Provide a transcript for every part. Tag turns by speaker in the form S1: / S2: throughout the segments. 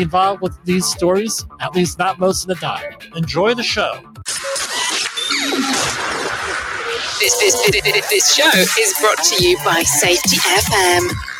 S1: involved with these stories, at least not most of the time. Enjoy the show.
S2: This, this, this, this show is brought to you by Safety FM.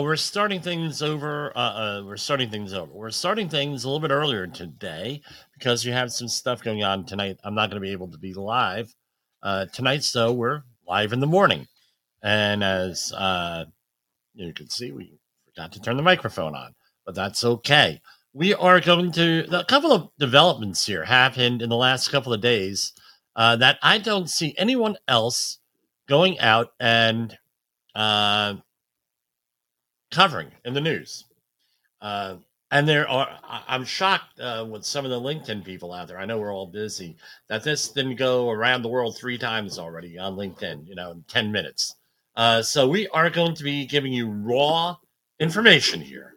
S1: Uh, we're starting things over. Uh, uh, we're starting things over. We're starting things a little bit earlier today because you have some stuff going on tonight. I'm not going to be able to be live uh, tonight, so we're live in the morning. And as uh, you can see, we forgot to turn the microphone on, but that's okay. We are going to a couple of developments here happened in the last couple of days uh, that I don't see anyone else going out and covering in the news. Uh, and there are, I'm shocked uh, with some of the LinkedIn people out there. I know we're all busy that this didn't go around the world three times already on LinkedIn, you know, in 10 minutes. Uh, so we are going to be giving you raw information here,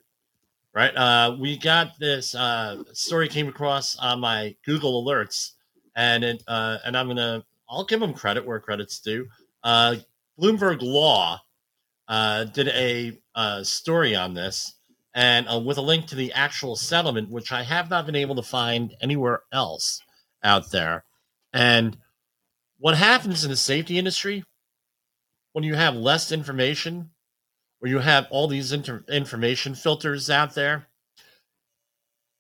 S1: right? Uh, we got this uh, story came across on my Google alerts, and it, uh, and I'm gonna, I'll give them credit where credit's due. Uh, Bloomberg Law uh, did a uh, story on this and uh, with a link to the actual settlement, which I have not been able to find anywhere else out there. And what happens in the safety industry when you have less information, or you have all these inter- information filters out there,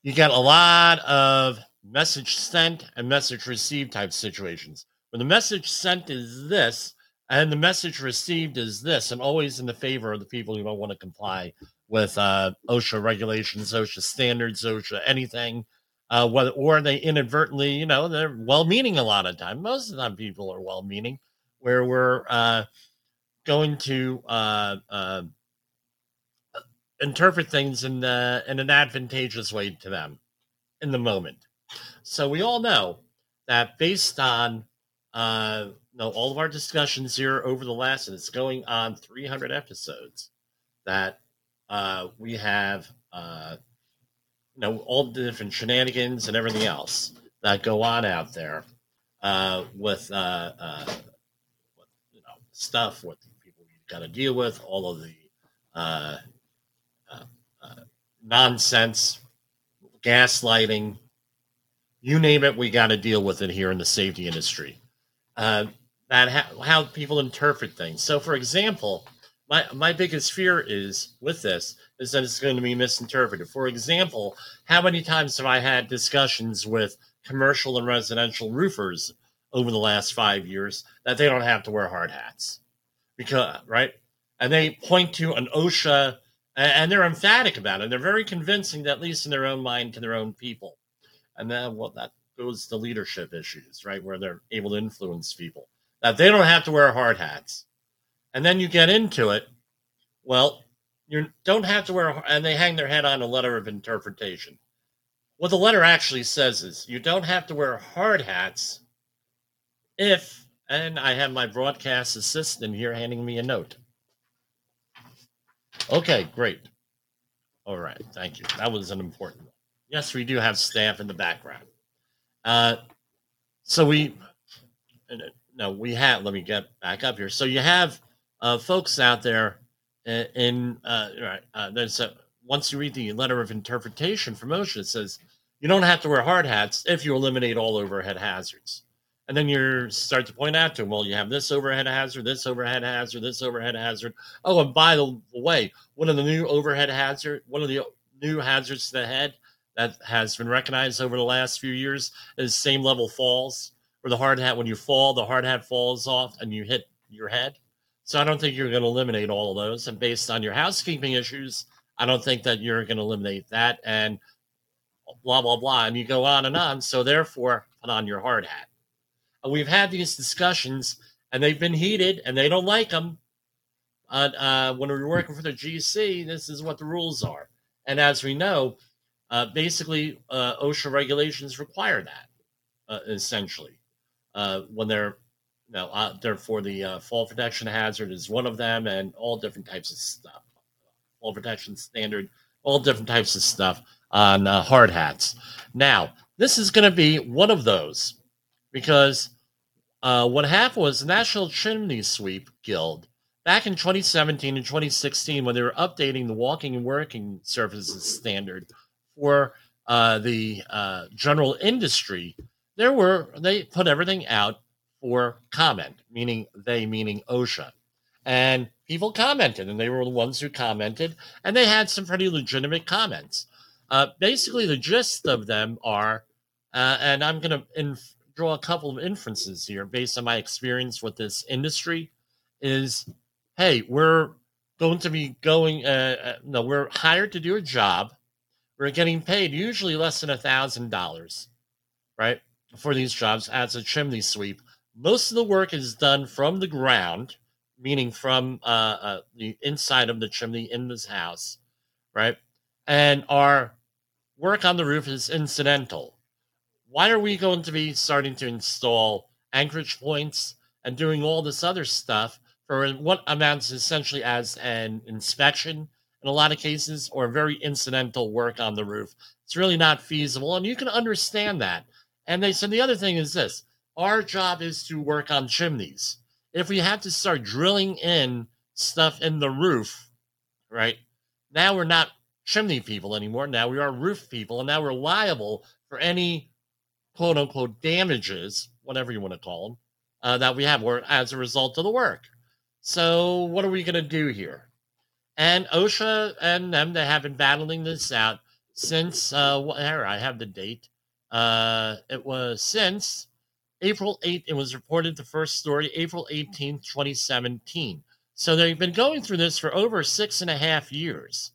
S1: you get a lot of message sent and message received type situations. When the message sent is this, and the message received is this, and always in the favor of the people who don't want to comply with uh, OSHA regulations, OSHA standards, OSHA anything, uh, whether or they inadvertently, you know, they're well-meaning a lot of time. Most of the time, people are well-meaning, where we're uh, going to uh, uh, interpret things in the, in an advantageous way to them in the moment. So we all know that based on uh, know all of our discussions here over the last, and it's going on 300 episodes, that uh, we have, uh, you know, all the different shenanigans and everything else that go on out there uh, with, uh, uh, you know, stuff, what people you got to deal with, all of the uh, uh, uh, nonsense, gaslighting, you name it, we got to deal with it here in the safety industry. Uh, that how, how people interpret things. So, for example, my my biggest fear is with this is that it's going to be misinterpreted. For example, how many times have I had discussions with commercial and residential roofers over the last five years that they don't have to wear hard hats because right, and they point to an OSHA and they're emphatic about it. They're very convincing, at least in their own mind, to their own people. And then, well, that goes to leadership issues, right, where they're able to influence people that they don't have to wear hard hats. And then you get into it. Well, you don't have to wear, and they hang their head on a letter of interpretation. What the letter actually says is you don't have to wear hard hats if, and I have my broadcast assistant here handing me a note. Okay, great. All right, thank you. That was an important one. Yes, we do have staff in the background. Uh, so we, no, we have. Let me get back up here. So you have uh, folks out there in, in uh, right. Uh, there's a, once you read the letter of interpretation from OSHA, it says you don't have to wear hard hats if you eliminate all overhead hazards. And then you start to point out to them, well, you have this overhead hazard, this overhead hazard, this overhead hazard. Oh, and by the way, one of the new overhead hazard, one of the new hazards to the head that has been recognized over the last few years is same level falls, where the hard hat, when you fall, the hard hat falls off and you hit your head. So I don't think you're going to eliminate all of those. And based on your housekeeping issues, I don't think that you're going to eliminate that. And blah, blah, blah. And you go on and on. So therefore, put on your hard hat. And we've had these discussions and they've been heated and they don't like them. Uh, uh, when we're working for the GC, this is what the rules are. And as we know, uh, basically, uh, OSHA regulations require that uh, essentially uh, when they're you know, uh, therefore the uh, fall protection hazard is one of them, and all different types of stuff. Fall protection standard, all different types of stuff on uh, hard hats. Now, this is going to be one of those because uh, what happened was the National Chimney Sweep Guild back in 2017 and 2016 when they were updating the walking and working surfaces standard for uh, the uh, general industry. There were they put everything out for comment, meaning they, meaning OSHA. And people commented, and they were the ones who commented, and they had some pretty legitimate comments. Uh, basically, the gist of them are, uh, and I'm going to inf- draw a couple of inferences here based on my experience with this industry, is hey, we're going to be going, uh, uh no, we're hired to do a job. We're getting paid usually less than a $1,000, right, for these jobs as a chimney sweep most of the work is done from the ground, meaning from uh, uh, the inside of the chimney in this house, right? And our work on the roof is incidental. Why are we going to be starting to install anchorage points and doing all this other stuff for what amounts essentially as an inspection in a lot of cases or very incidental work on the roof? It's really not feasible, and you can understand that. And they said the other thing is this our job is to work on chimneys. If we have to start drilling in stuff in the roof, right? Now we're not chimney people anymore. Now we are roof people, and now we're liable for any quote unquote damages, whatever you want to call them, uh, that we have or as a result of the work. So, what are we going to do here? And OSHA and them, they have been battling this out since, uh, I have the date. Uh, it was since April 8th, it was reported the first story, April 18th, 2017. So they've been going through this for over six and a half years,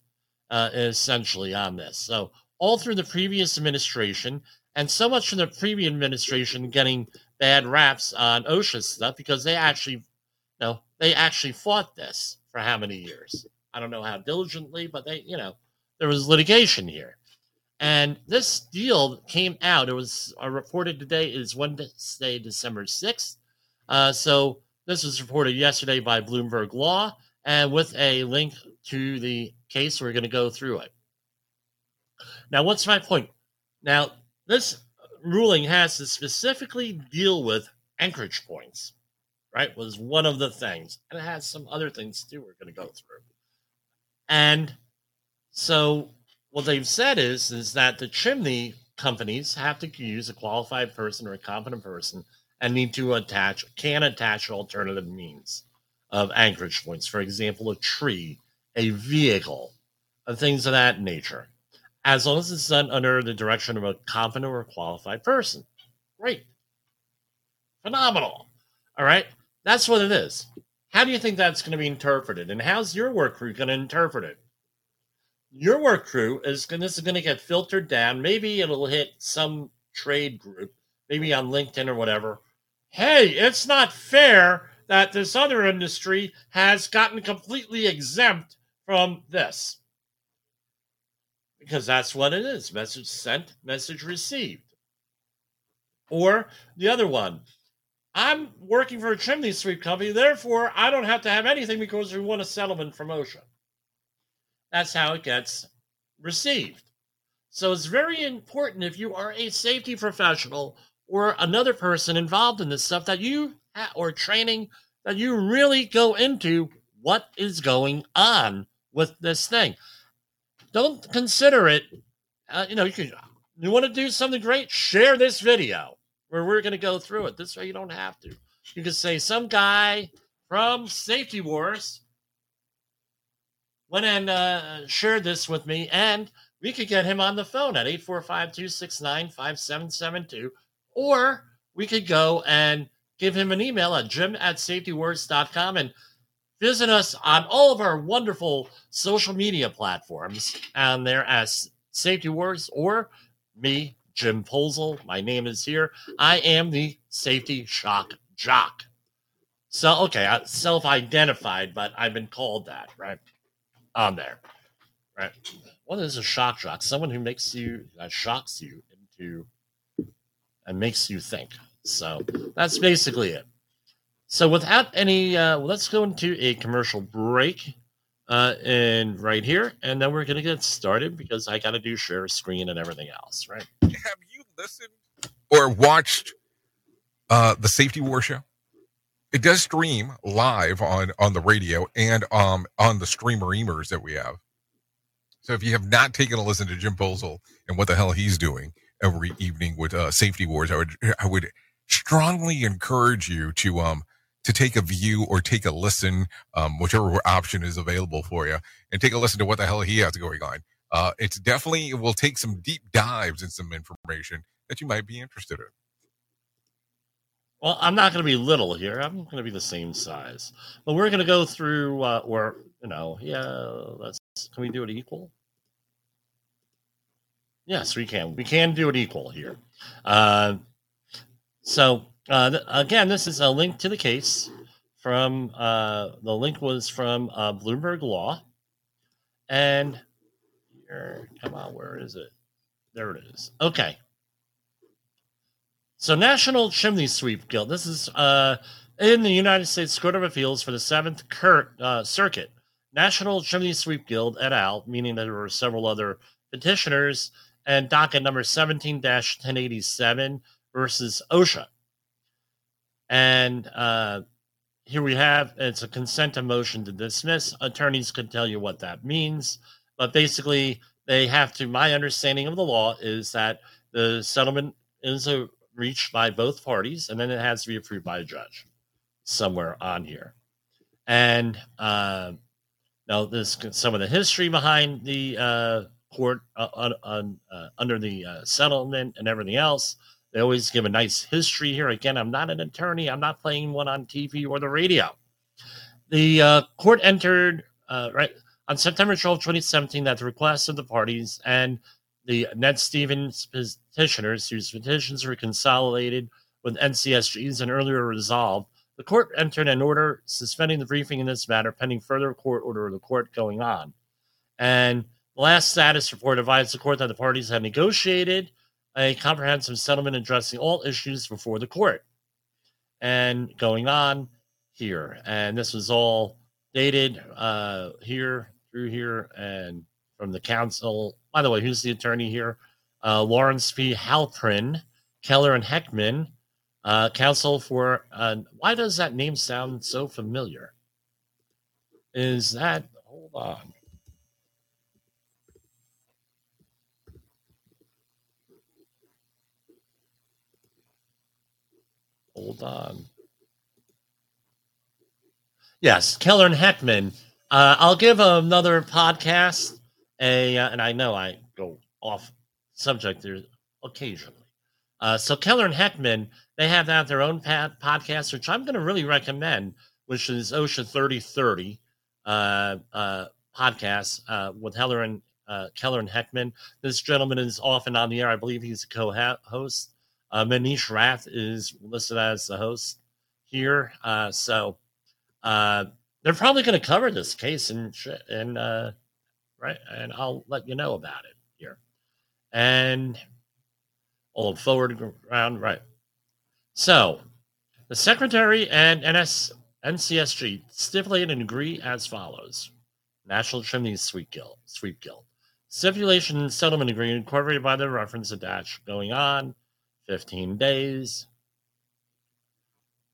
S1: uh, essentially, on this. So all through the previous administration, and so much from the previous administration getting bad raps on OSHA stuff because they actually, you know, they actually fought this for how many years? I don't know how diligently, but they, you know, there was litigation here. And this deal came out. It was uh, reported today is Wednesday, December 6th. Uh, so this was reported yesterday by Bloomberg Law and with a link to the case. We're going to go through it. Now, what's my point? Now, this ruling has to specifically deal with anchorage points, right? Was one of the things. And it has some other things too we're going to go through. And so what they've said is is that the chimney companies have to use a qualified person or a competent person and need to attach can attach alternative means of anchorage points. For example a tree a vehicle and things of that nature. As long as it's done under the direction of a competent or qualified person. Great. Phenomenal. All right? That's what it is. How do you think that's going to be interpreted? And how's your work crew going to interpret it your work crew is going this is going to get filtered down. Maybe it'll hit some trade group, maybe on LinkedIn or whatever. Hey, it's not fair that this other industry has gotten completely exempt from this. Because that's what it is message sent, message received. Or the other one, I'm working for a chimney sweep company, therefore I don't have to have anything because we want a settlement from OSHA. That's how it gets received. So it's very important if you are a safety professional or another person involved in this stuff that you or training that you really go into what is going on with this thing. Don't consider it. Uh, you know, you can. You want to do something great? Share this video. where we're going to go through it. This way you don't have to. You can say some guy from Safety Wars went and uh, shared this with me, and we could get him on the phone at 845 269 5772, or we could go and give him an email at jim at safetywars.com and visit us on all of our wonderful social media platforms and there as Safety Wars or me, Jim Poesl. My name is here. I am the Safety Shock Jock. So, okay, self identified, but I've been called that, right? On there, right? What is a shock jock? Someone who makes you, that shocks you into, and makes you think. So, that's basically it. So, without any, uh, let's go into a commercial break uh, and right here, and then we're gonna get started because I gotta do share screen and everything else, right?
S3: Have you listened or watched uh, the Safety War Show? It does stream live on on the radio and um on the streamer emers that we have. So if you have not taken a listen to Jim Poesl and what the hell he's doing every evening with uh, Safety Wars, I would I would strongly encourage you to um to take a view or take a listen, um, whichever option is available for you, and take a listen to what the hell he has going on. Uh, it's definitely it will take some deep dives and some information that you might be interested in.
S1: Well, I'm not going to be little here. I'm going to be the same size. But we're going to go through, uh, or you know, yeah. Let's. Can we do it equal? Yes, we can. We can do it equal here. Uh, so uh, again, this is a link to the case from uh, the link was from uh, Bloomberg Law, and here, come on, where is it? There it is. Okay. So, National Chimney Sweep Guild. This is uh, in the United States Court of Appeals for the Seventh Cur- uh, Circuit. National Chimney Sweep Guild et al., meaning that there were several other petitioners, and docket number 17 1087 versus OSHA. And uh, here we have it's a consent to motion to dismiss. Attorneys can tell you what that means, but basically, they have to. My understanding of the law is that the settlement is a, reached by both parties, and then it has to be approved by a judge somewhere on here. And uh, now, this some of the history behind the uh, court uh, on, uh, under the uh, settlement and everything else. They always give a nice history here. Again, I'm not an attorney. I'm not playing one on TV or the radio. The uh, court entered right on September 12, 2017, at the request of the parties and the Ned Stevens petitioners, whose petitions were consolidated with NCSG's and earlier resolved. The court entered an order suspending the briefing in this matter pending further court order of the court going on. And the last status report advised the court that the parties had negotiated a comprehensive settlement addressing all issues before the court. And going on here, and this was all dated uh, here through here and from the council. By the way, who's the attorney here? Uh, Lawrence P. Halprin, Keller and Heckman, uh, counsel for. Uh, why does that name sound so familiar? Is that hold on? Hold on. Yes, Keller and Heckman. Uh, I'll give another podcast a, uh, and I know I go off subject there occasionally. Uh, so Keller and Heckman, they have that their own pad, podcast, which I'm going to really recommend, which is OSHA 3030 uh, uh, podcast uh, with Heller and uh, Keller and Heckman. This gentleman is often on the air. I believe he's a co-host. Uh, Manesh Rath is listed as the host here. Uh, so uh, they're probably going to cover this case and and uh, right, and I'll let you know about it here. And old forward ground right. So the secretary and NS NCSG stipulate and agree as follows: National Chimney Sweep Guild, Sweep Guild stipulation settlement agreement incorporated by the reference attached going on 15 days.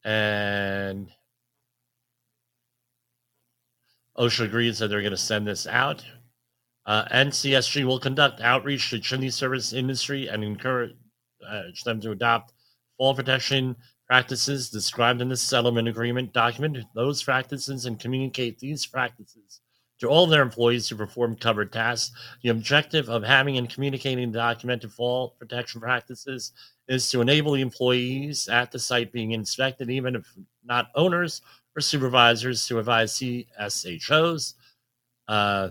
S1: And OSHA agrees that they're going to send this out. Uh, NCSG will conduct outreach to chimney service industry and encourage uh, them to adopt fall protection practices described in the settlement agreement document those practices and communicate these practices to all their employees who perform covered tasks. The objective of having and communicating the documented fall protection practices is to enable the employees at the site being inspected, even if not owners or supervisors, to advise CSHOs uh,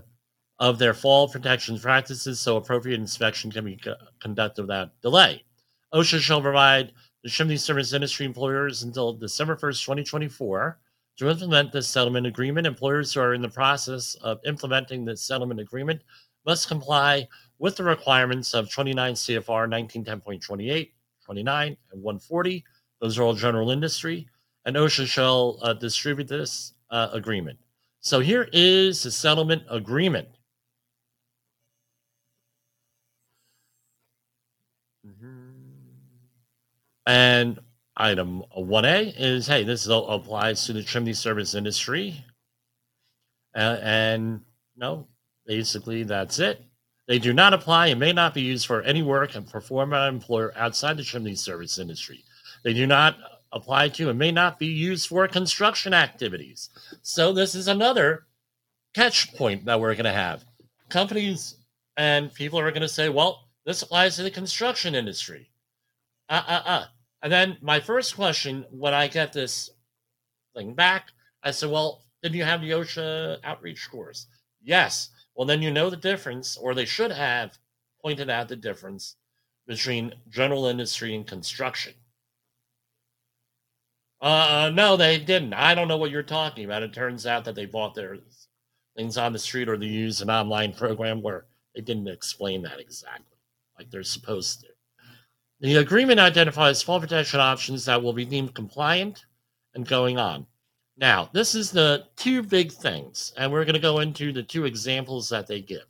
S1: of their fall protection practices so appropriate inspection can be co- conducted without delay. OSHA shall provide the chimney service industry employers until December 1st, 2024 to implement this settlement agreement. Employers who are in the process of implementing this settlement agreement must comply with the requirements of 29 CFR 1910.28, 29, and 140. Those are all general industry. And OSHA shall uh, distribute this uh, agreement. So here is the settlement agreement. And item 1A is hey, this applies to the chimney service industry. Uh, and no, basically that's it. They do not apply and may not be used for any work and performed by an employer outside the chimney service industry. They do not apply to and may not be used for construction activities. So this is another catch point that we're going to have. Companies and people are going to say, well, this applies to the construction industry. Uh, uh, uh. And then my first question when I get this thing back, I said, well, did you have the OSHA outreach course? Yes. Well, then you know the difference, or they should have pointed out the difference between general industry and construction. Uh, no, they didn't. I don't know what you're talking about. It turns out that they bought their things on the street or they used an online program where they didn't explain that exactly like they're supposed to. The agreement identifies fall protection options that will be deemed compliant and going on. Now, this is the two big things, and we're going to go into the two examples that they give.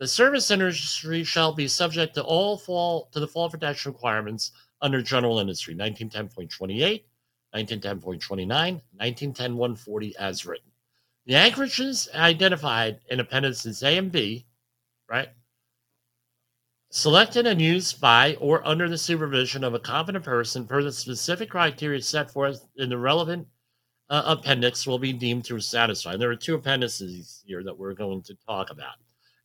S1: The service industry shall be subject to all fall to the fall protection requirements under general industry 1910.28, 1910.29, 1910.140 as written. The anchorages identified in appendices A and B, right, selected and used by or under the supervision of a competent person per the specific criteria set forth in the relevant uh, appendix will be deemed to satisfy. There are two appendices here that we're going to talk about.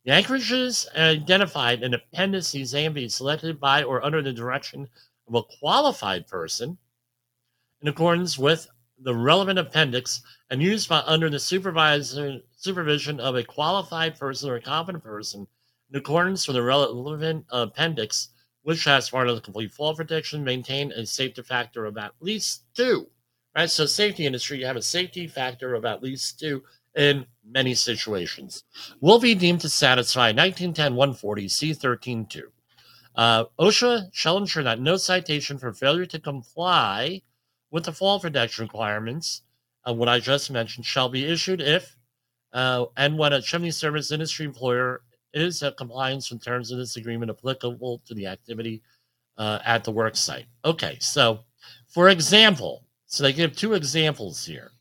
S1: The anchorages identified in appendices A and B selected by or under the direction of a qualified person in accordance with the relevant appendix and used by under the supervisor supervision of a qualified person or a competent person in accordance with the relevant appendix, which has part of the complete fall protection, maintain a safety factor of at least two. Right, so safety industry, you have a safety factor of at least two in many situations. Will be deemed to satisfy 1910-140 C13-2. Uh, OSHA shall ensure that no citation for failure to comply with the fall protection requirements, uh, what I just mentioned, shall be issued if uh, and when a chimney service industry employer is a compliance in terms of this agreement applicable to the activity uh, at the work site? Okay, so for example, so they give two examples here.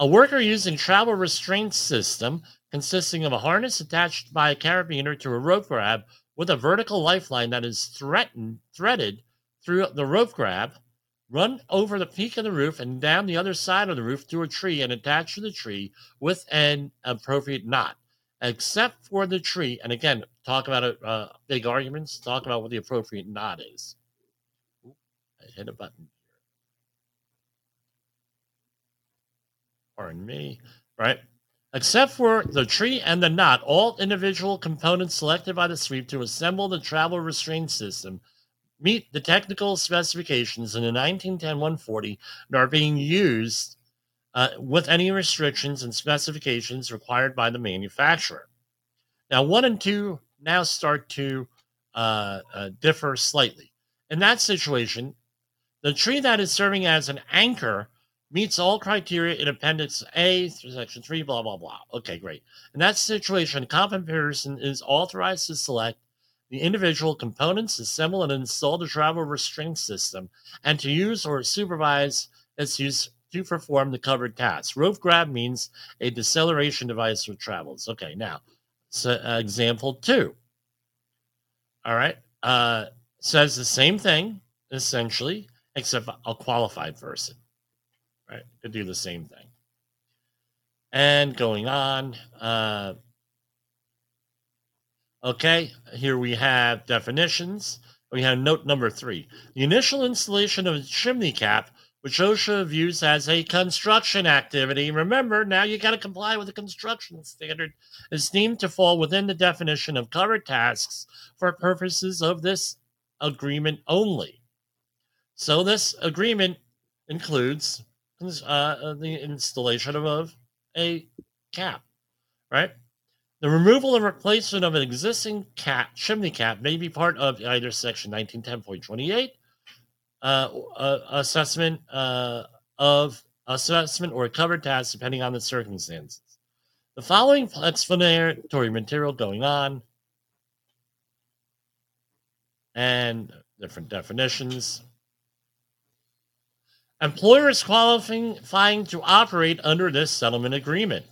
S1: A worker using travel restraint system consisting of a harness attached by a carabiner to a rope grab with a vertical lifeline that is threatened threaded through the rope grab, run over the peak of the roof and down the other side of the roof to a tree and attach to the tree with an appropriate knot except for the tree. And again, talk about uh, big arguments. Talk about what the appropriate knot is. Ooh, I hit a button. Pardon me. Right. Except for the tree and the knot, all individual components selected by the sweep to assemble the travel restraint system meet the technical specifications in the 1910-140 and are being used uh, with any restrictions and specifications required by the manufacturer. Now, one and two now start to uh, uh, differ slightly. In that situation, the tree that is serving as an anchor meets all criteria in Appendix A, Section 3, blah, blah, blah. Okay, great. In that situation, competent person is authorized to select the individual components, assemble and install the travel restraint system, and to use or supervise its use to perform the covered task. Rope grab means a deceleration device for travels. Okay, now, so, uh, example two. All right, uh, says the same thing. essentially, except a qualified person, right, to do the same thing. And going on, uh, okay, here we have definitions. We have note number three. The initial installation of a chimney cap OSHA views as a construction activity. Remember, now you got to comply with the construction standard, is deemed to fall within the definition of covered tasks for purposes of this agreement only. So, this agreement includes uh, the installation of a cap, right? The removal and replacement of an existing cap, chimney cap may be part of either Section 1910.28 uh, assessment uh, of assessment or covered task depending on the circumstances. The following explanatory material going on and different definitions. Employers qualifying to operate under this settlement agreement.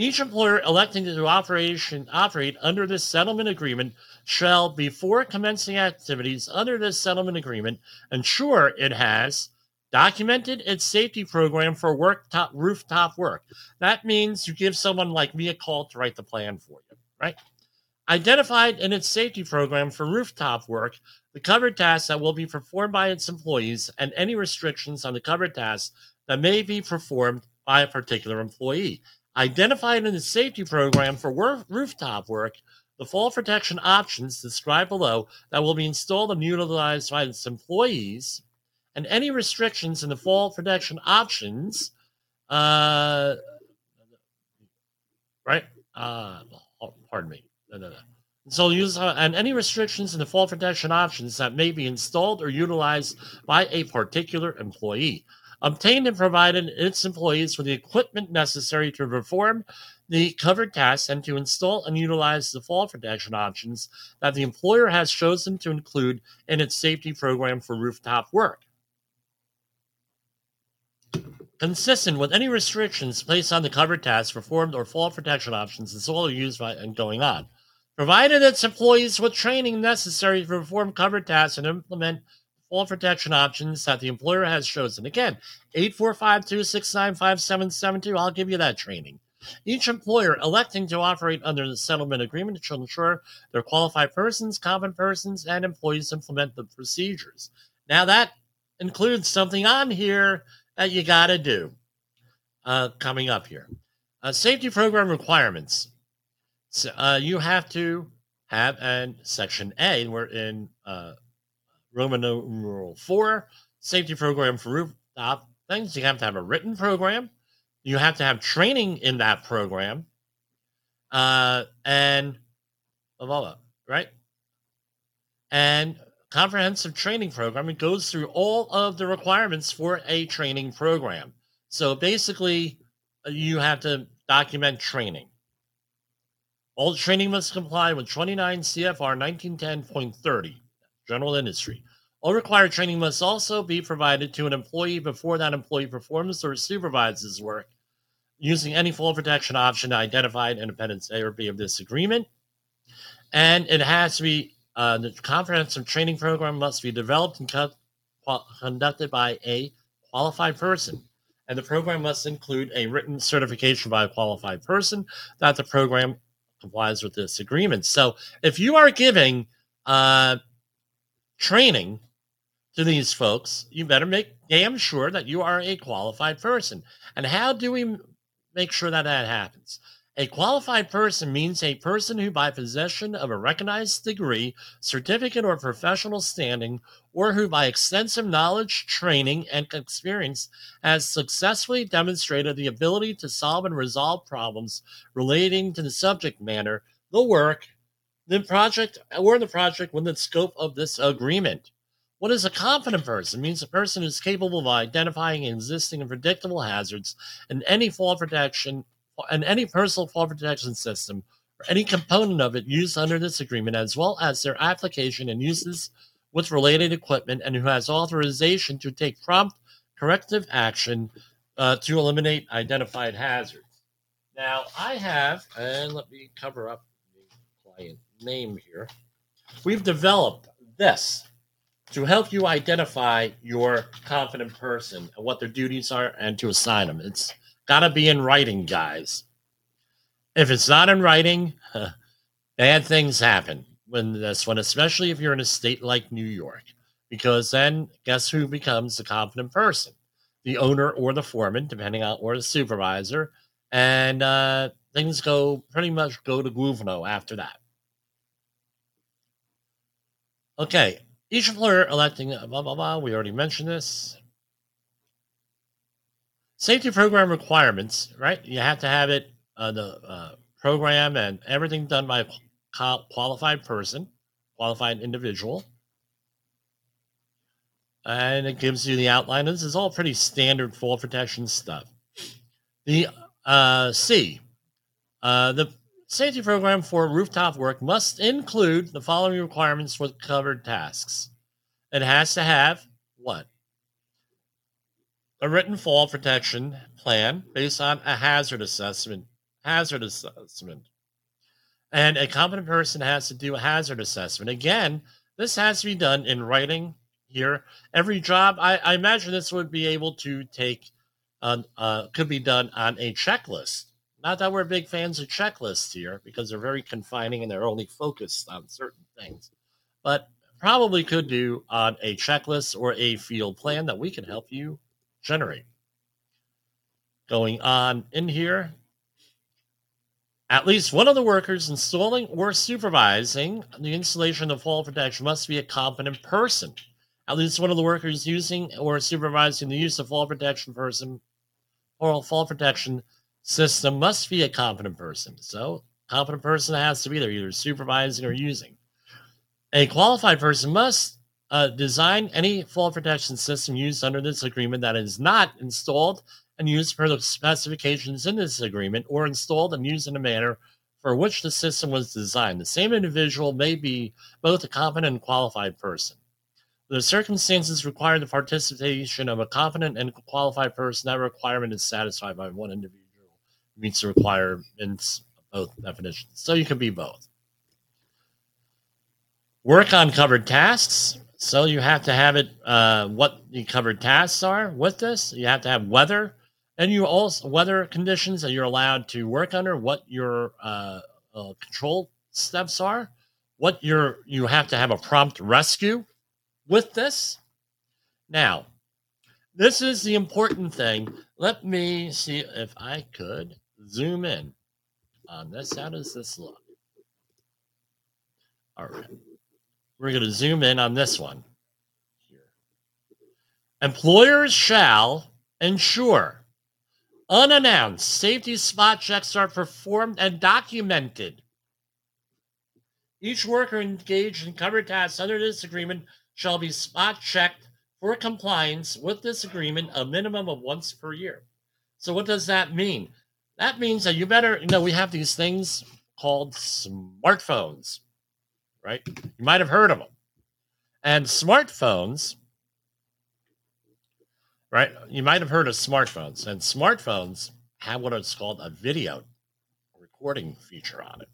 S1: Each employer electing to operation, operate under this settlement agreement shall, before commencing activities under this settlement agreement, ensure it has documented its safety program for rooftop work. That means you give someone like me a call to write the plan for you, right? Identified in its safety program for rooftop work the covered tasks that will be performed by its employees and any restrictions on the covered tasks that may be performed by a particular employee identified in the safety program for work, rooftop work the fall protection options described below that will be installed and utilized by its employees, and any restrictions in the fall protection options, uh, right? Uh, oh, pardon me. No, no, no. So use uh, and any restrictions in the fall protection options that may be installed or utilized by a particular employee obtained and provided its employees with the equipment necessary to perform the covered tasks and to install and utilize the fall protection options that the employer has chosen to include in its safety program for rooftop work. Consistent with any restrictions placed on the covered tasks performed or fall protection options installed or used by and going on. Provided its employees with training necessary to perform covered tasks and implement fall protection options that the employer has chosen. Again, 845-269-5772. I'll give you that training. Each employer electing to operate under the settlement agreement shall ensure their qualified persons, common persons, and employees implement the procedures. Now that includes something on here that you got to do uh, coming up here. Uh, safety program requirements. So, uh, you have to have, and section A, we're in uh, Roman numeral four, safety program for rooftop things. You have to have a written program. You have to have training in that program. Uh, and blah, blah, blah, right? And comprehensive training program. It goes through all of the requirements for a training program. So basically, uh, you have to document training. All training must comply with 29 CFR 1910.30, general industry. All required training must also be provided to an employee before that employee performs or supervises work using any fall protection option identified in Appendix A or B of this agreement. And it has to be uh, the comprehensive training program must be developed and co- conducted by a qualified person. And the program must include a written certification by a qualified person that the program complies with this agreement. So if you are giving uh, training to these folks, you better make damn sure that you are a qualified person. And how do we make sure that that happens? A qualified person means a person who, by possession of a recognized degree, certificate, or professional standing, or who, by extensive knowledge, training, and experience, has successfully demonstrated the ability to solve and resolve problems relating to the subject matter, the work, the project, or the project within the scope of this agreement. What is a competent person? It means a person who is capable of identifying existing and predictable hazards in any fall protection and any personal fall protection system or any component of it used under this agreement, as well as their application and uses with related equipment, and who has authorization to take prompt corrective action uh, to eliminate identified hazards. Now, I have, and let me cover up the client name here. We've developed this to help you identify your competent person and what their duties are and to assign them. It's got to be in writing, guys. If it's not in writing, bad things happen when this one, especially if you're in a state like New York, because then guess who becomes the competent person? The owner or the foreman, depending on or the supervisor, and uh, things go pretty much go to Guvno after that. Okay, each employer electing blah blah blah. We already mentioned this. Safety program requirements, right? You have to have it uh, the uh, program and everything done by a qualified person, qualified individual. And it gives you the outline. This is all pretty standard fall protection stuff. The uh, C, uh, the safety program for rooftop work must include the following requirements for covered tasks. It has to have what? A written fall protection plan based on a hazard assessment. Hazard assessment. And a competent person has to do a hazard assessment. Again, this has to be done in writing here. Every job, I, I imagine this would be able to take, uh, uh, could be done on a checklist. Not that we're big fans of checklists here because they're very confining and they're only focused on certain things, but probably could do on a checklist or a field plan that we can help you generate. Going on in here, at least one of the workers installing or supervising the installation of fall protection must be a competent person. At least one of the workers using or supervising the use of fall protection person or fall protection system must be a competent person. So, competent person has to be there, either supervising or using. A qualified person must uh, design any fall protection system used under this agreement that is not installed and used per the specifications in this agreement or installed and used in a manner for which the system was designed. The same individual may be both a competent and qualified person. The circumstances require the participation of a competent and qualified person. That requirement is satisfied by one individual meets the requirements of both definitions. So you can be both. Work on covered tasks. So you have to have it uh, what the covered tasks are with this. You have to have weather, and you also weather conditions that you're allowed to work under, what your uh, uh, control steps are, what your you have to have a prompt rescue with this. Now, this is the important thing. Let me see if I could zoom in um, on this. How does this look? All right. We're going to zoom in on this one. Here. Employers shall ensure Unannounced safety spot checks are performed and documented. Each worker engaged in covered tasks under this agreement shall be spot checked for compliance with this agreement a minimum of once per year. So, what does that mean? That means that you better, you know, we have these things called smartphones, right? You might have heard of them. And smartphones right? You might have heard of smartphones, and smartphones have what is called a video recording feature on it.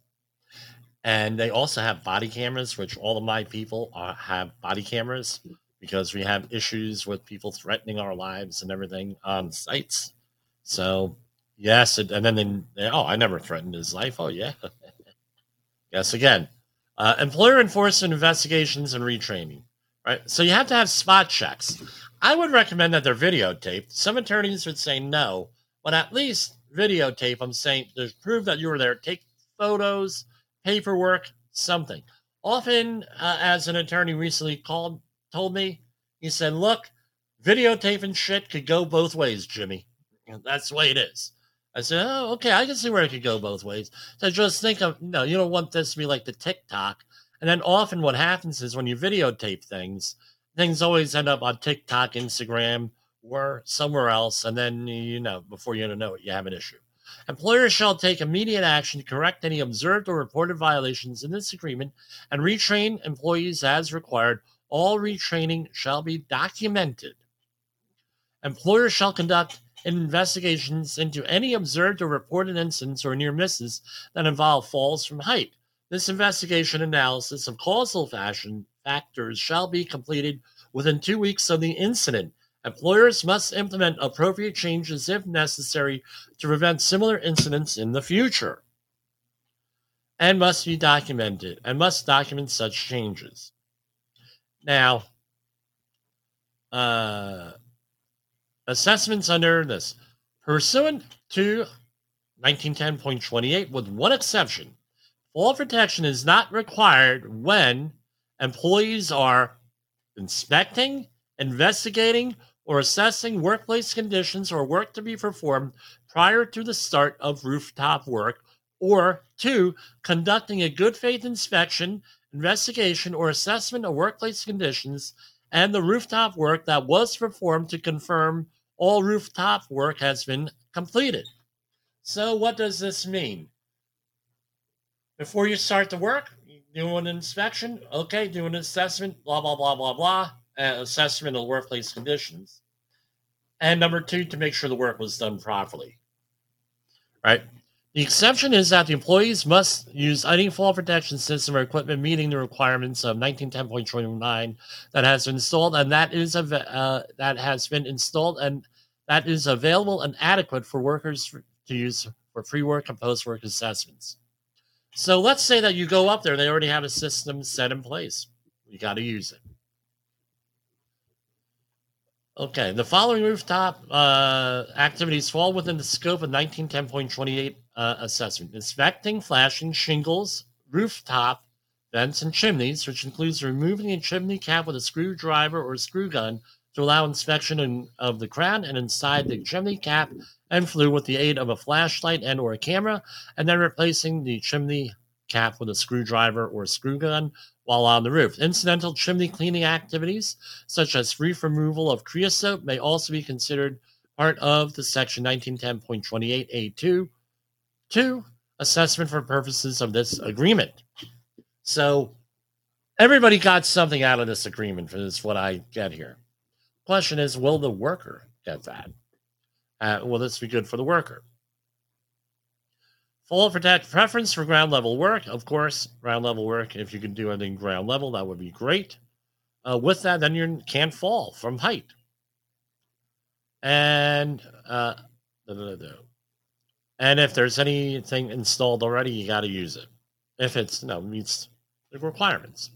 S1: And they also have body cameras, which all of my people are, have body cameras because we have issues with people threatening our lives and everything on sites. So, yes, and then they, they oh, I never threatened his life. Oh, yeah. yes, again, uh, employer enforcement investigations and retraining, right? So you have to have spot checks. I would recommend that they're videotaped. Some attorneys would say no, but at least videotape I'm saying there's proof that you were there. Take photos, paperwork, something. Often, uh, as an attorney recently called, told me, he said, "Look, videotaping shit could go both ways, Jimmy. That's the way it is." I said, "Oh, okay, I can see where it could go both ways." So just think of no, you don't want this to be like the TikTok. And then often what happens is when you videotape things, things always end up on TikTok, Instagram, or somewhere else. And then, you know, before you know it, you have an issue. Employers shall take immediate action to correct any observed or reported violations in this agreement and retrain employees as required. All retraining shall be documented. Employers shall conduct investigations into any observed or reported incidents or near misses that involve falls from height. This investigation analysis of causal fashion factors shall be completed within two weeks of the incident. Employers must implement appropriate changes if necessary to prevent similar incidents in the future and must be documented and must document such changes. Now, uh, assessments under this. Pursuant to 1910.28, with one exception, fall protection is not required when employees are inspecting, investigating, or assessing workplace conditions or work to be performed prior to the start of rooftop work, or two, conducting a good faith inspection, investigation, or assessment of workplace conditions and the rooftop work that was performed to confirm all rooftop work has been completed. So, what does this mean? Before you start the work, do an inspection, okay, do an assessment, blah, blah, blah, blah, blah, uh, assessment of workplace conditions. And number two, to make sure the work was done properly. Right? The exception is that the employees must use any fall protection system or equipment meeting the requirements of 1910.29 that has been installed and that is uh, that has been installed and that is available and adequate for workers to use for pre work and post work assessments. So let's say that you go up there, they already have a system set in place. You got to use it. Okay, the following rooftop uh, activities fall within the scope of 1910.28 uh, assessment inspecting flashing shingles, rooftop, vents, and chimneys, which includes removing a chimney cap with a screwdriver or screw gun to allow inspection in, of the crown and inside the chimney cap and flue with the aid of a flashlight and or a camera, and then replacing the chimney cap with a screwdriver or screw gun while on the roof. Incidental chimney cleaning activities, such as free removal of creosote, may also be considered part of the section 1910.28A2 two assessment for purposes of this agreement. So everybody got something out of this agreement this what I get here. Question is, will the worker get that? Uh, will this be good for the worker? Full protect preference for ground level work. Of course, ground level work, if you can do anything ground level, that would be great. Uh, with that, then you can't fall from height. And uh, and if there's anything installed already, you got to use it. If it's you know, meets the requirements.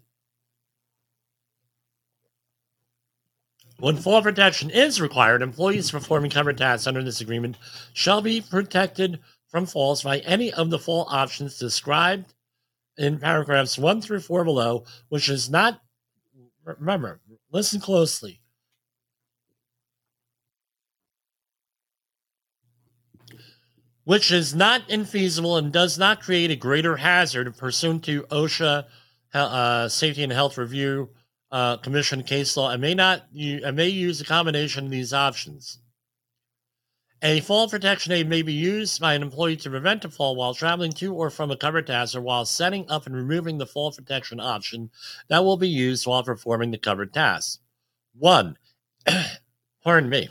S1: When fall protection is required, employees performing covered tasks under this agreement shall be protected from falls by any of the fall options described in paragraphs 1 through 4 below, which is not, remember, listen closely. Which is not infeasible and does not create a greater hazard pursuant to OSHA uh, Safety and Health Review uh, Commission case law and may not and may use a combination of these options. A fall protection aid may be used by an employee to prevent a fall while traveling to or from a covered task or while setting up and removing the fall protection option that will be used while performing the covered task. One, pardon me.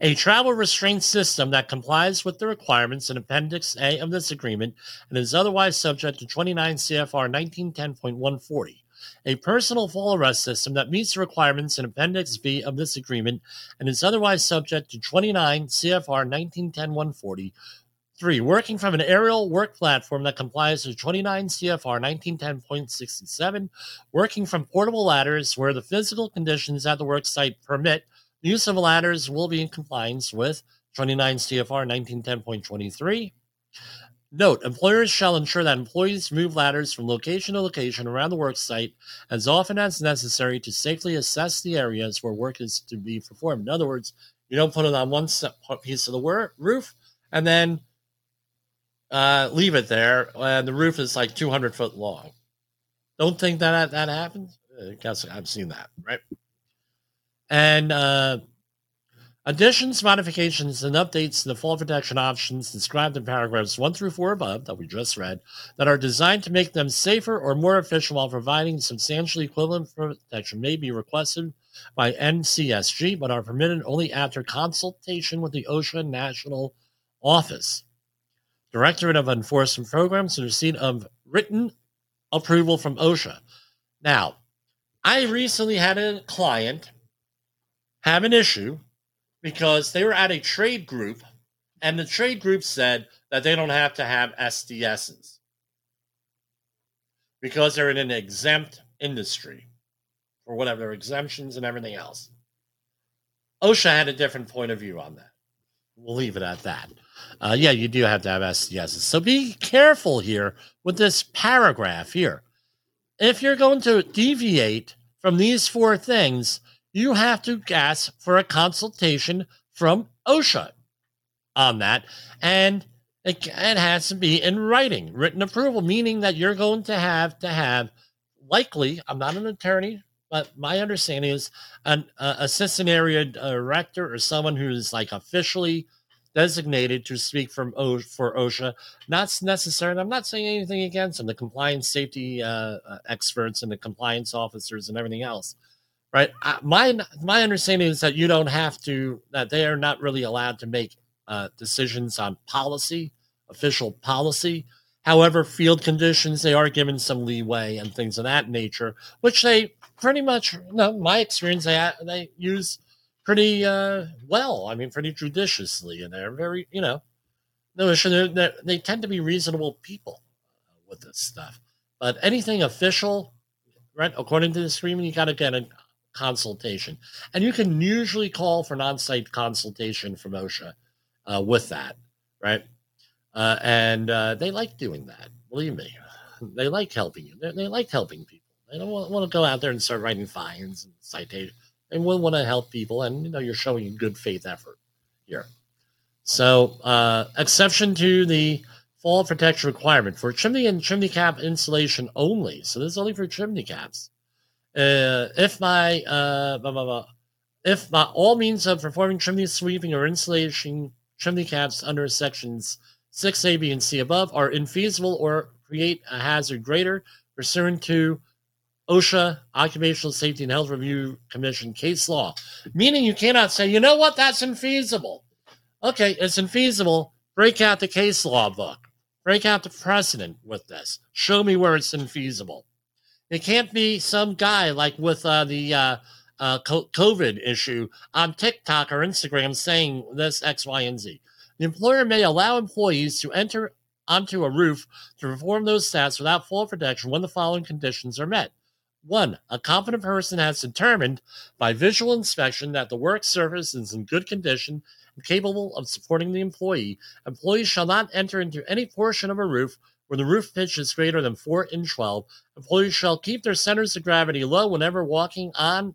S1: A travel restraint system that complies with the requirements in Appendix A of this agreement and is otherwise subject to 29 CFR 1910.140 a personal fall arrest system that meets the requirements in Appendix B of this agreement and is otherwise subject to 29 CFR 1910-140. Three, working from an aerial work platform that complies with 29 CFR 1910.67, working from portable ladders where the physical conditions at the work site permit use of ladders will be in compliance with 29 CFR 1910.23. Note, employers shall ensure that employees move ladders from location to location around the work site as often as necessary to safely assess the areas where work is to be performed. In other words, you don't put it on one piece of the roof and then uh, leave it there, and the roof is like 200 foot long. Don't think that that happens. I guess I've seen that, right? And uh, Additions, modifications, and updates to the fall protection options described in paragraphs 1 through 4 above that we just read that are designed to make them safer or more efficient while providing substantially equivalent protection may be requested by NCSG but are permitted only after consultation with the OSHA National Office. Directorate of Enforcement Programs and receipt of written approval from OSHA. Now, I recently had a client have an issue because they were at a trade group and the trade group said that they don't have to have SDSs because they're in an exempt industry or whatever, exemptions and everything else. OSHA had a different point of view on that. We'll leave it at that. Uh, yeah, you do have to have SDSs. So be careful here with this paragraph here. If you're going to deviate from these four things, you have to ask for a consultation from OSHA on that. And it, it has to be in writing, written approval, meaning that you're going to have to have likely, I'm not an attorney, but my understanding is an uh, assistant area director or someone who's like officially designated to speak from o- for OSHA. Not necessarily. I'm not saying anything against them. The compliance safety uh, uh, experts and the compliance officers and everything else, right? I, my my understanding is that you don't have to. That they are not really allowed to make uh, decisions on policy, official policy. However, field conditions, they are given some leeway and things of that nature, which they pretty much, you know, my experience, they, they use pretty uh, well. I mean, pretty judiciously. And they're very, you know, no, they're, they're, they tend to be reasonable people with this stuff. But anything official, right, according to the agreement, you got to get a consultation. And you can usually call for an on site consultation from OSHA uh, with that, right? Uh, and uh, they like doing that. Believe me, they like helping you. They, they like helping people. They don't want, want, to go out there and start writing fines and citations. They will want to help people, and you know you're showing good faith effort here. So, uh, exception to the fall protection requirement for chimney and chimney cap insulation only. So this is only for chimney caps. Uh, if my uh, blah, blah, blah, if by all means of performing chimney sweeping or insulation chimney caps under sections 6A, B, and C above are infeasible or create a hazard greater pursuant to OSHA, Occupational Safety and Health Review Commission case law. Meaning you cannot say, you know what, that's infeasible. Okay, it's infeasible. Break out the case law book. Break out the precedent with this. Show me where it's infeasible. It can't be some guy like with uh, the uh, uh, COVID issue on TikTok or Instagram saying this X, Y, and Z. The employer may allow employees to enter onto a roof to perform those tasks without fall protection when the following conditions are met. One, a competent person has determined by visual inspection that the work surface is in good condition and capable of supporting the employee. Employees shall not enter into any portion of a roof where the roof pitch is greater than 4 inch 12. Employees shall keep their centers of gravity low whenever walking on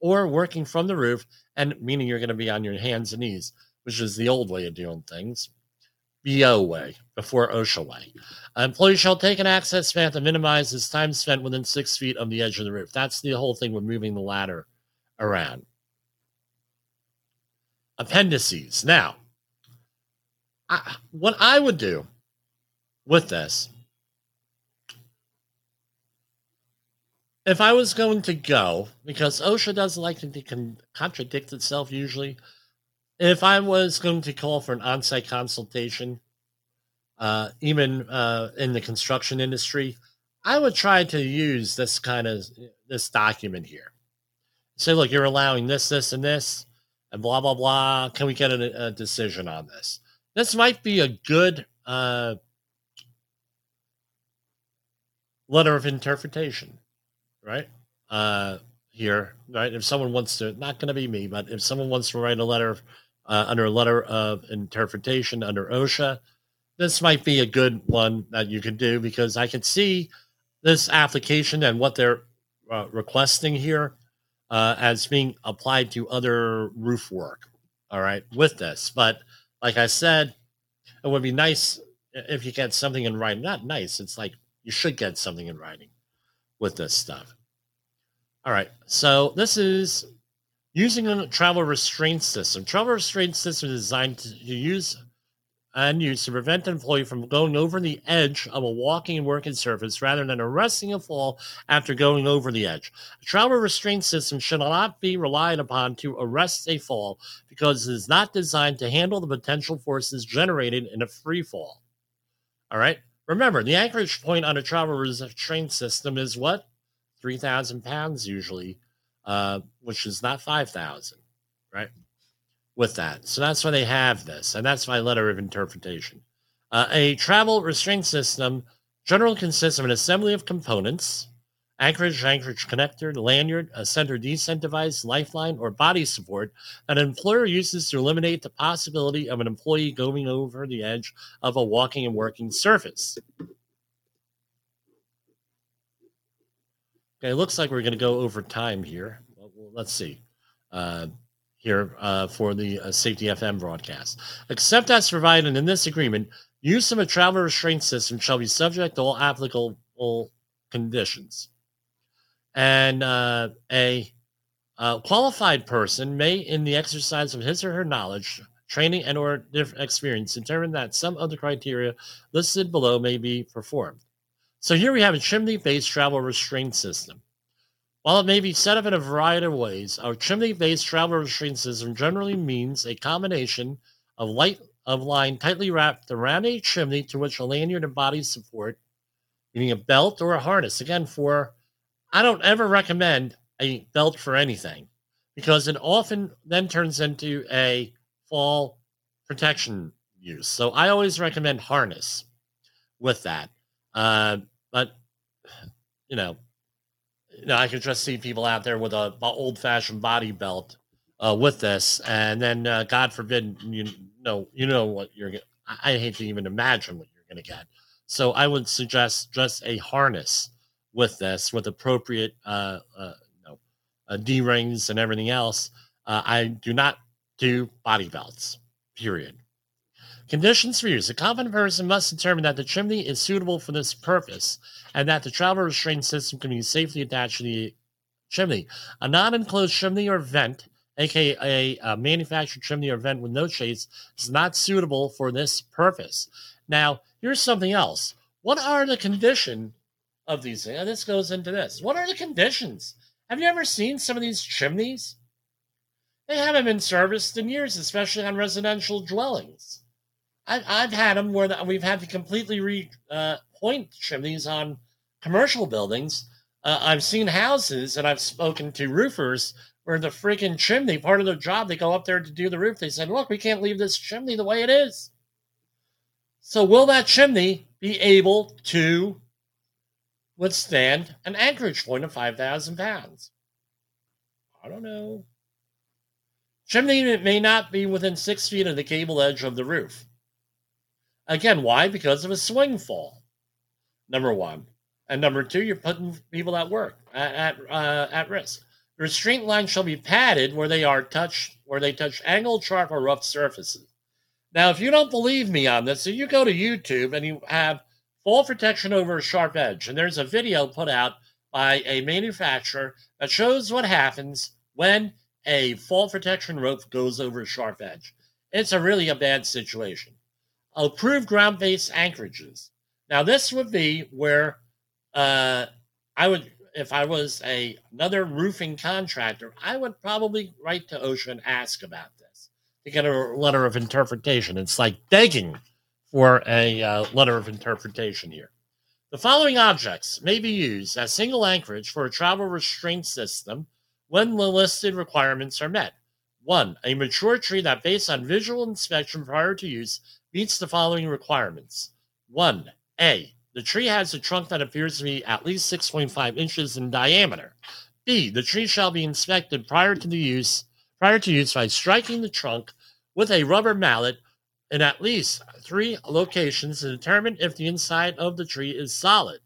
S1: or working from the roof, and meaning you're going to be on your hands and knees which is the old way of doing things, BO way, before OSHA way. An employee shall take an access path to minimize his time spent within six feet of the edge of the roof. That's the whole thing with moving the ladder around. Appendices. Now, I, what I would do with this, if I was going to go, because OSHA doesn't like to con- contradict itself usually, if I was going to call for an on-site consultation, uh, even uh, in the construction industry, I would try to use this kind of this document here. Say, look, you're allowing this, this, and this, and blah blah blah. Can we get a, a decision on this? This might be a good uh, letter of interpretation, right? Uh, here, right? If someone wants to, not going to be me, but if someone wants to write a letter uh, under a letter of interpretation under OSHA. This might be a good one that you could do because I can see this application and what they're uh, requesting here uh, as being applied to other roof work. All right, with this. But like I said, it would be nice if you get something in writing. Not nice, it's like you should get something in writing with this stuff. All right, so this is Using a travel restraint system. Travel restraint system is designed to use and use to prevent an employee from going over the edge of a walking and working surface rather than arresting a fall after going over the edge. A travel restraint system should not be relied upon to arrest a fall because it is not designed to handle the potential forces generated in a free fall. All right. Remember, the anchorage point on a travel restraint system is what? 3,000 pounds usually, uh, which is not 5,000, right? With that. So that's why they have this. And that's my letter of interpretation. Uh, a travel restraint system generally consists of an assembly of components anchorage, anchorage connector, lanyard, a center descent device, lifeline, or body support an employer uses to eliminate the possibility of an employee going over the edge of a walking and working surface. Okay, it looks like we're going to go over time here. Let's see. Uh, here uh, for the uh, Safety FM broadcast. Except as provided in this agreement, use of a travel restraint system shall be subject to all applicable conditions. And uh, a uh, qualified person may, in the exercise of his or her knowledge, training, and or experience, determine that some of the criteria listed below may be performed. So here we have a chimney-based travel restraint system. While it may be set up in a variety of ways, our chimney-based travel restraint system generally means a combination of light of line tightly wrapped around a chimney to which a lanyard and body support, meaning a belt or a harness. Again, for I don't ever recommend a belt for anything because it often then turns into a fall protection use. So I always recommend harness with that. Uh, but you know, you know, I could just see people out there with a, a old fashioned body belt uh, with this, and then uh, God forbid, you know, you know what you're. I hate to even imagine what you're going to get. So I would suggest just a harness with this, with appropriate, uh, uh, you know, uh, D rings and everything else. Uh, I do not do body belts. Period. Conditions for use. A competent person must determine that the chimney is suitable for this purpose and that the travel restraint system can be safely attached to the chimney. A non enclosed chimney or vent, aka a manufactured chimney or vent with no shades, is not suitable for this purpose. Now, here's something else. What are the condition of these things? And this goes into this. What are the conditions? Have you ever seen some of these chimneys? They haven't been serviced in years, especially on residential dwellings. I've, I've had them where the, we've had to completely re uh, point chimneys on commercial buildings. Uh, I've seen houses and I've spoken to roofers where the freaking chimney, part of their job, they go up there to do the roof. They said, look, we can't leave this chimney the way it is. So, will that chimney be able to withstand an anchorage point of 5,000 pounds? I don't know. Chimney may not be within six feet of the gable edge of the roof. Again, why? Because of a swing fall. Number one, and number two, you're putting people at work at at, uh, at risk. The restraint line shall be padded where they are touched, where they touch angled, sharp, or rough surfaces. Now, if you don't believe me on this, so you go to YouTube and you have fall protection over a sharp edge, and there's a video put out by a manufacturer that shows what happens when a fall protection rope goes over a sharp edge. It's a really a bad situation approved ground based anchorages. Now, this would be where uh, I would, if I was a another roofing contractor, I would probably write to OSHA and ask about this to get a letter of interpretation. It's like begging for a uh, letter of interpretation here. The following objects may be used as single anchorage for a travel restraint system when the listed requirements are met. One, a mature tree that, based on visual inspection prior to use, meets the following requirements. One, A, the tree has a trunk that appears to be at least 6.5 inches in diameter. B, the tree shall be inspected prior to the use prior to use by striking the trunk with a rubber mallet in at least three locations to determine if the inside of the tree is solid.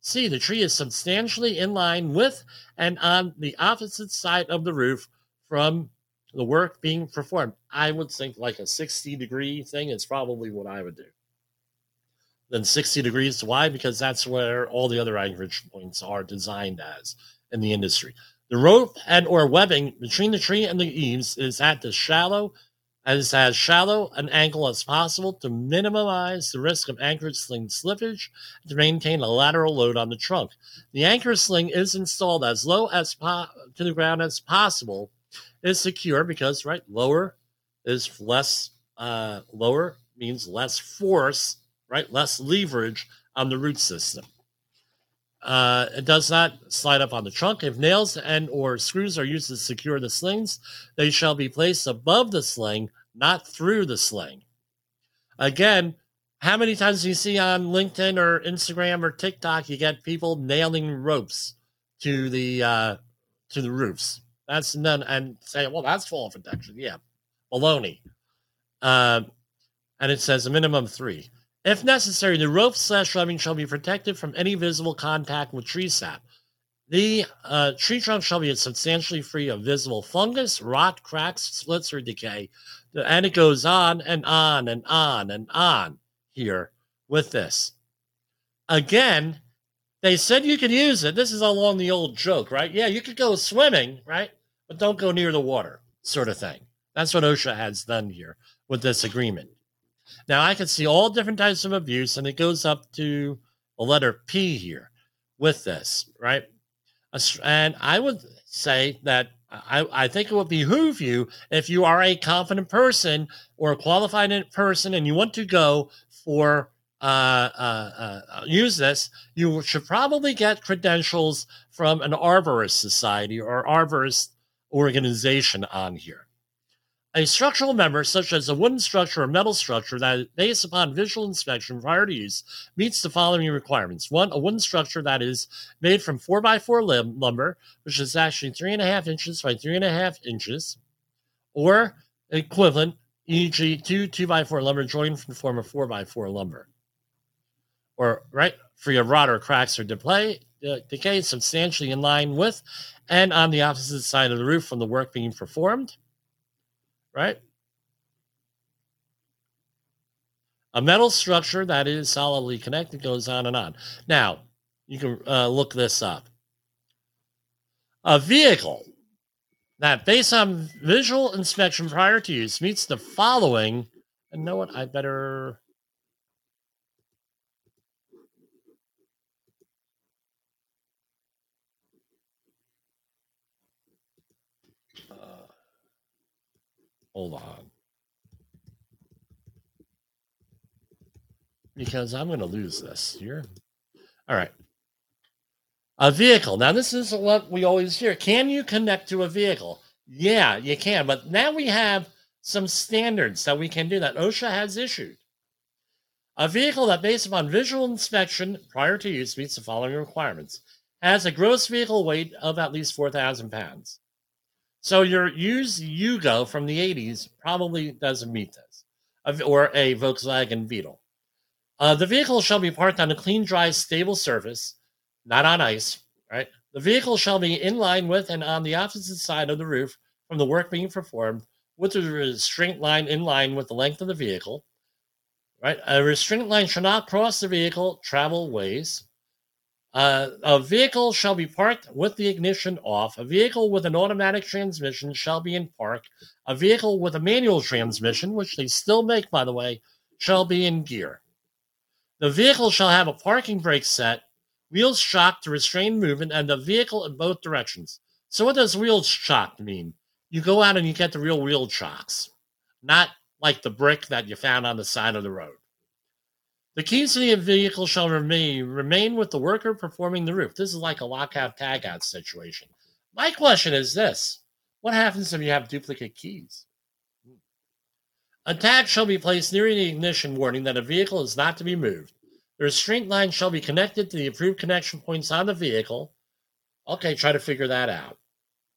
S1: C, the tree is substantially in line with and on the opposite side of the roof from the work being performed. I would think like a 60 degree thing is probably what I would do. Then 60 degrees. Why? Because that's where all the other anchorage points are designed as in the industry. The rope and or webbing between the tree and the eaves is at the shallow as as shallow an angle as possible to minimize the risk of anchor sling slippage to maintain a lateral load on the trunk. The anchor sling is installed as low as po- to the ground as possible It is secure because right lower is less uh, lower means less force right less leverage on the root system Uh, it does not slide up on the trunk. If nails and or screws are used to secure the slings, they shall be placed above the sling, not through the sling. Again, how many times do you see on LinkedIn or Instagram or TikTok you get people nailing ropes to the uh, to the roofs? That's none and say, well, that's fall protection. Yeah, baloney. Uh, and it says a minimum three. If necessary, the rope slash webbing shall be protected from any visible contact with tree sap. The uh, tree trunk shall be substantially free of visible fungus, rot, cracks, splits, or decay. And it goes on and on and on and on here with this. Again, they said you could use it. This is along the old joke, right? Yeah, you could go swimming, right? But don't go near the water, sort of thing. That's what OSHA has done here with this agreement. Now, I can see all different types of abuse, and it goes up to the letter P here with this, right? And I would say that I, I think it would behoove you if you are a confident person or a qualified person and you want to go for uh, uh, uh, use this, you should probably get credentials from an arborist society or arborist organization on here. A structural member, such as a wooden structure or metal structure that, based upon visual inspection prior to use, meets the following requirements. One, a wooden structure that is made from 4x4 lim- lumber, which is actually 3.5 inches by 3.5 inches, or equivalent, e.g., two 2x4 lumber joined from the form of 4x4 lumber. Or, right, free of rot or cracks or decay, uh, decay substantially in line with and on the opposite side of the roof from the work being performed right? A metal structure that is solidly connected goes on and on. Now, you can uh, look this up. A vehicle that, based on visual inspection prior to use, meets the following. And know what? I better. Hold on. Because I'm going to lose this here. All right. A vehicle. Now, this is what we always hear. Can you connect to a vehicle? Yeah, you can. But now we have some standards that we can do that OSHA has issued. A vehicle that, based upon visual inspection prior to use, meets the following requirements has a gross vehicle weight of at least 4,000 pounds. So your used Yugo from the 80s probably doesn't meet this, or a Volkswagen Beetle. Uh, the vehicle shall be parked on a clean, dry, stable surface, not on ice, right? The vehicle shall be in line with and on the opposite side of the roof from the work being performed, with a restraint line in line with the length of the vehicle, right? A restraint line shall not cross the vehicle travel ways. Uh, a vehicle shall be parked with the ignition off. A vehicle with an automatic transmission shall be in park. A vehicle with a manual transmission, which they still make, by the way, shall be in gear. The vehicle shall have a parking brake set, wheels chocked to restrain movement, and the vehicle in both directions. So, what does wheels chocked mean? You go out and you get the real wheel chocks, not like the brick that you found on the side of the road. The keys to the vehicle shall remain, remain with the worker performing the roof. This is like a lockout tagout situation. My question is this What happens if you have duplicate keys? A tag shall be placed near the ignition warning that a vehicle is not to be moved. The restraint line shall be connected to the approved connection points on the vehicle. Okay, try to figure that out.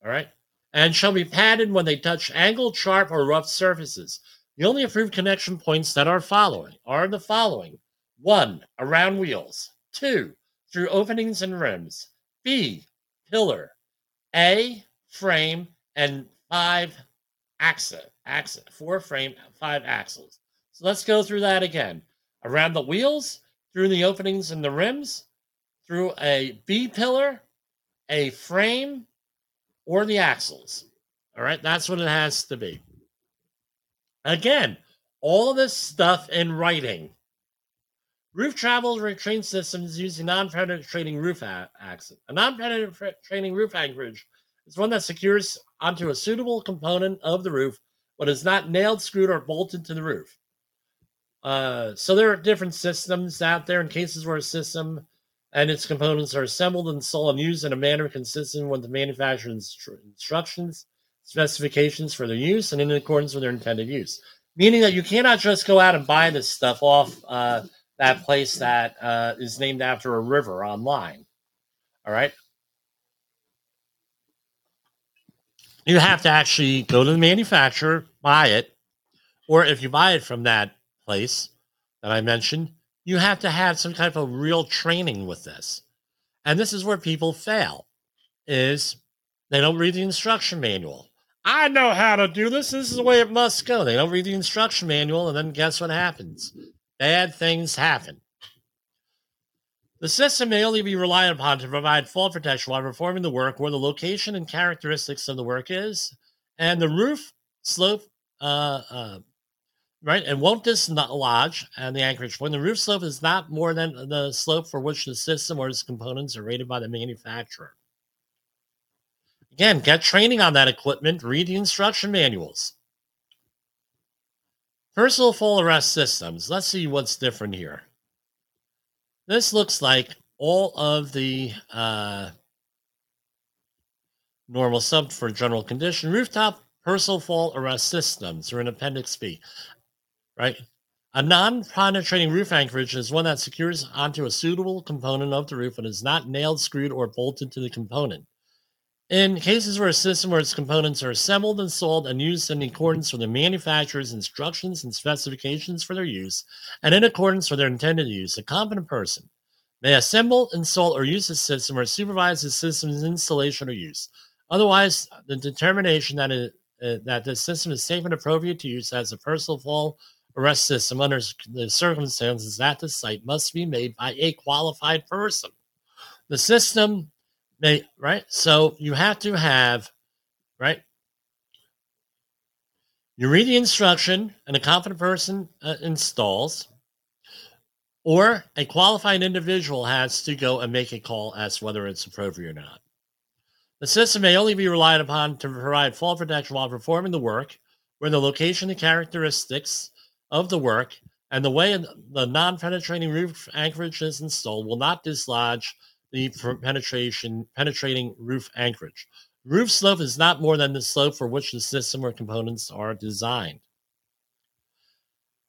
S1: All right. And shall be padded when they touch angled, sharp, or rough surfaces. The only approved connection points that are following are the following one, around wheels. Two, through openings and rims. B, pillar. A, frame. And five, axle. Axle. Four frame, five axles. So let's go through that again. Around the wheels, through the openings and the rims, through a B pillar, a frame, or the axles. All right, that's what it has to be. Again, all of this stuff in writing Roof travel restraint systems using non-penetrating roof a- access. A non-penetrating roof anchorage is one that secures onto a suitable component of the roof, but is not nailed, screwed, or bolted to the roof. Uh, so there are different systems out there in cases where a system and its components are assembled, installed, and used in a manner consistent with the manufacturer's instructions, specifications for their use, and in accordance with their intended use. Meaning that you cannot just go out and buy this stuff off uh, that place that uh, is named after a river online. All right. You have to actually go to the manufacturer, buy it, or if you buy it from that place that I mentioned, you have to have some type of real training with this. And this is where people fail is they don't read the instruction manual. I know how to do this. This is the way it must go. They don't read the instruction manual, and then guess what happens? Bad things happen. The system may only be relied upon to provide fall protection while performing the work where the location and characteristics of the work is, and the roof slope uh, uh, right? And won't dislodge and the anchorage point. The roof slope is not more than the slope for which the system or its components are rated by the manufacturer. Again, get training on that equipment, read the instruction manuals. Personal fall arrest systems. Let's see what's different here. This looks like all of the uh, normal sub for general condition. Rooftop personal fall arrest systems are in Appendix B right? A non penetrating roof anchorage is one that secures onto a suitable component of the roof and is not nailed, screwed, or bolted to the component. In cases where a system or its components are assembled, and sold and used in accordance with the manufacturer's instructions and specifications for their use, and in accordance with their intended use, a competent person may assemble, install, or use the system or supervise the system's installation or use. Otherwise, the determination that, it, uh, that the system is safe and appropriate to use as a personal fall arrest system under the circumstances at the site must be made by a qualified person. The system may, right? So you have to have, right? You read the instruction and a competent person uh, installs, or a qualified individual has to go and make a call as to whether it's appropriate or not. The system may only be relied upon to provide fall protection while performing the work, where the location and characteristics of the work and the way the non-penetrating roof anchorage is installed will not dislodge the penetration penetrating roof anchorage. Roof slope is not more than the slope for which the system or components are designed.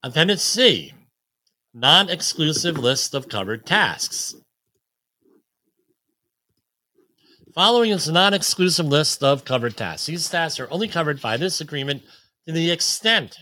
S1: Appendix C, non-exclusive list of covered tasks. Following is a non-exclusive list of covered tasks. These tasks are only covered by this agreement to the extent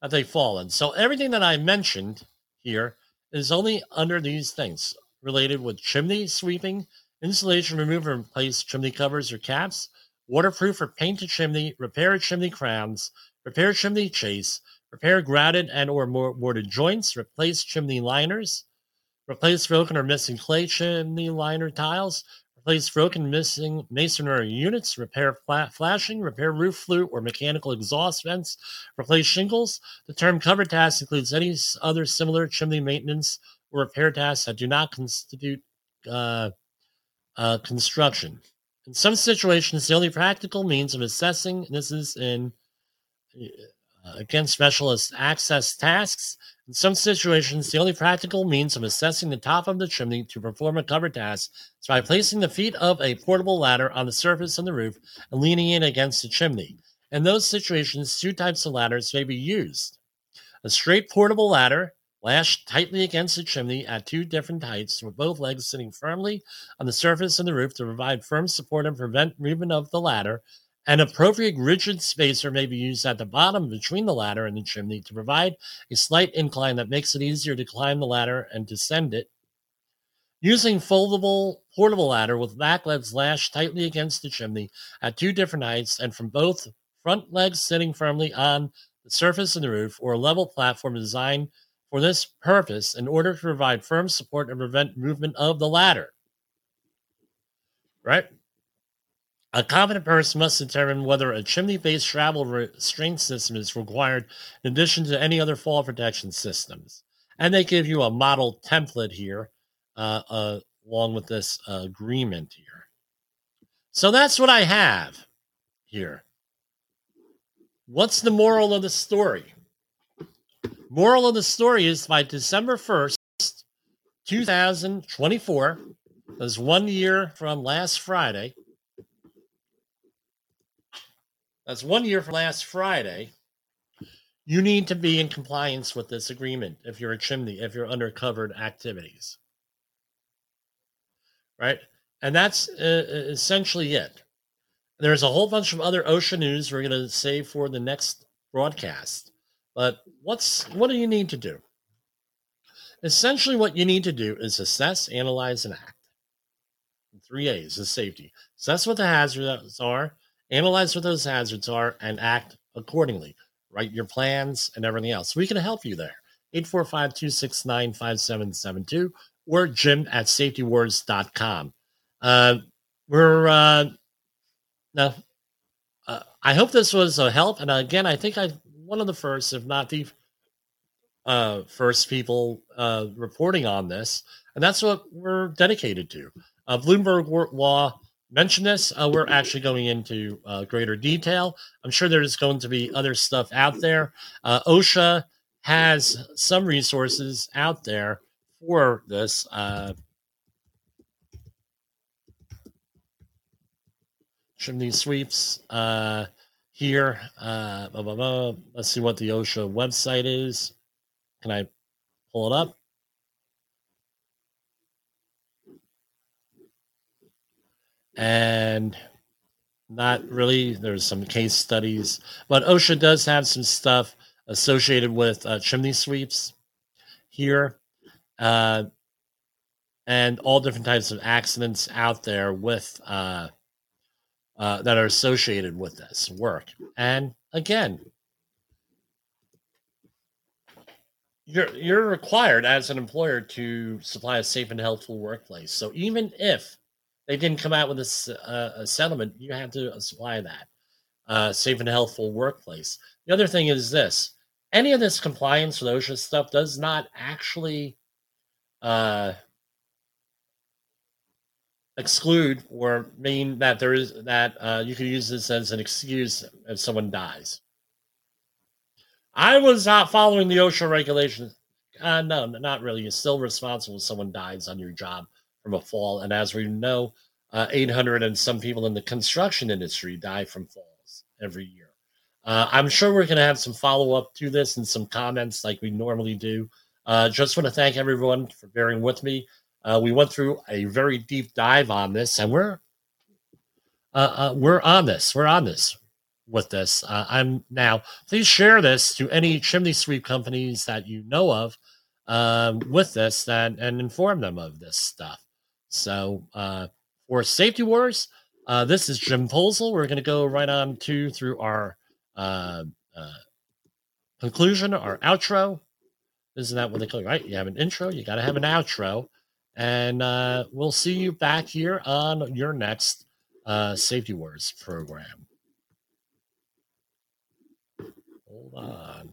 S1: that they fall in. So everything that I mentioned here is only under these things related with chimney sweeping, insulation, remove and replace chimney covers or caps, waterproof or painted chimney, repair chimney crowns, repair chimney chase, repair grouted and or mortared joints, replace chimney liners, replace broken or missing clay chimney liner tiles, replace broken missing masonry units, repair flashing, repair roof flue or mechanical exhaust vents, replace shingles. The term cover task includes any other similar chimney maintenance or repair tasks that do not constitute uh, uh, construction. In some situations, the only practical means of assessing this is in uh, against specialist access tasks in some situations, the only practical means of assessing the top of the chimney to perform a cover task is by placing the feet of a portable ladder on the surface of the roof and leaning it against the chimney. In those situations, two types of ladders may be used. A straight portable ladder, lashed tightly against the chimney at two different heights, with both legs sitting firmly on the surface of the roof to provide firm support and prevent movement of the ladder, an appropriate rigid spacer may be used at the bottom between the ladder and the chimney to provide a slight incline that makes it easier to climb the ladder and descend it. Using foldable portable ladder with back legs lashed tightly against the chimney at two different heights and from both front legs sitting firmly on the surface of the roof or a level platform designed for this purpose in order to provide firm support and prevent movement of the ladder. Right? A competent person must determine whether a chimney based travel restraint system is required in addition to any other fall protection systems. And they give you a model template here uh, uh, along with this uh, agreement here. So that's what I have here. What's the moral of the story? Moral of the story is by December 1st, 2024, That's one year from last Friday. That's one year from last Friday. You need to be in compliance with this agreement if you're a chimney, if you're under covered activities. Right? And that's uh, essentially it. There's a whole bunch of other OSHA news we're going to save for the next broadcast. But what's what do you need to do? Essentially, what you need to do is assess, analyze, and act. Three A's is safety. Assess what the hazards are, analyze what those hazards are, and act accordingly. Write your plans and everything else. We can help you there. 845 269 5772 or jim at safetywars.com. Uh, we're, uh, now, uh, I hope this was a help. And again, I think I one of the first, if not the uh, first people uh, reporting on this, and that's what we're dedicated to. Uh, Bloomberg Law mentioned this. Uh, we're actually going into uh, greater detail. I'm sure there's going to be other stuff out there. Uh, OSHA has some resources out there for this. Uh, chimney sweeps. Uh, here. Uh, blah, blah, blah. Let's see what the OSHA website is. Can I pull it up? And not really. There's some case studies, but OSHA does have some stuff associated with uh, chimney sweeps here, uh, and all different types of accidents out there with uh, uh, that are associated with this work. And again, you're you're required as an employer to supply a safe and healthful workplace. So even if they didn't come out with a, a settlement, you have to supply that uh, safe and healthful workplace. The other thing is this: any of this compliance with OSHA stuff does not actually uh, exclude or mean that there is that uh, you can use this as an excuse if someone dies. I was not following the OSHA regulations. Uh, no, not really. You're still responsible if someone dies on your job from a fall. And as we know, uh, 800 and some people in the construction industry die from falls every year. Uh, I'm sure we're going to have some follow up to this and some comments like we normally do. Uh, just want to thank everyone for bearing with me. Uh, we went through a very deep dive on this, and we're uh, uh, we're on this. We're on this with this. Uh, I'm now. Please share this to any chimney sweep companies that you know of um, with this, and and inform them of this stuff. So uh, for Safety Wars, uh, this is Jim Poesl. We're going to go right on to through our conclusion, our outro. Isn't that what they call it, right? You have an intro, you got to have an outro. And uh, we'll see you back here on your next uh, Safety Wars program. Hold on.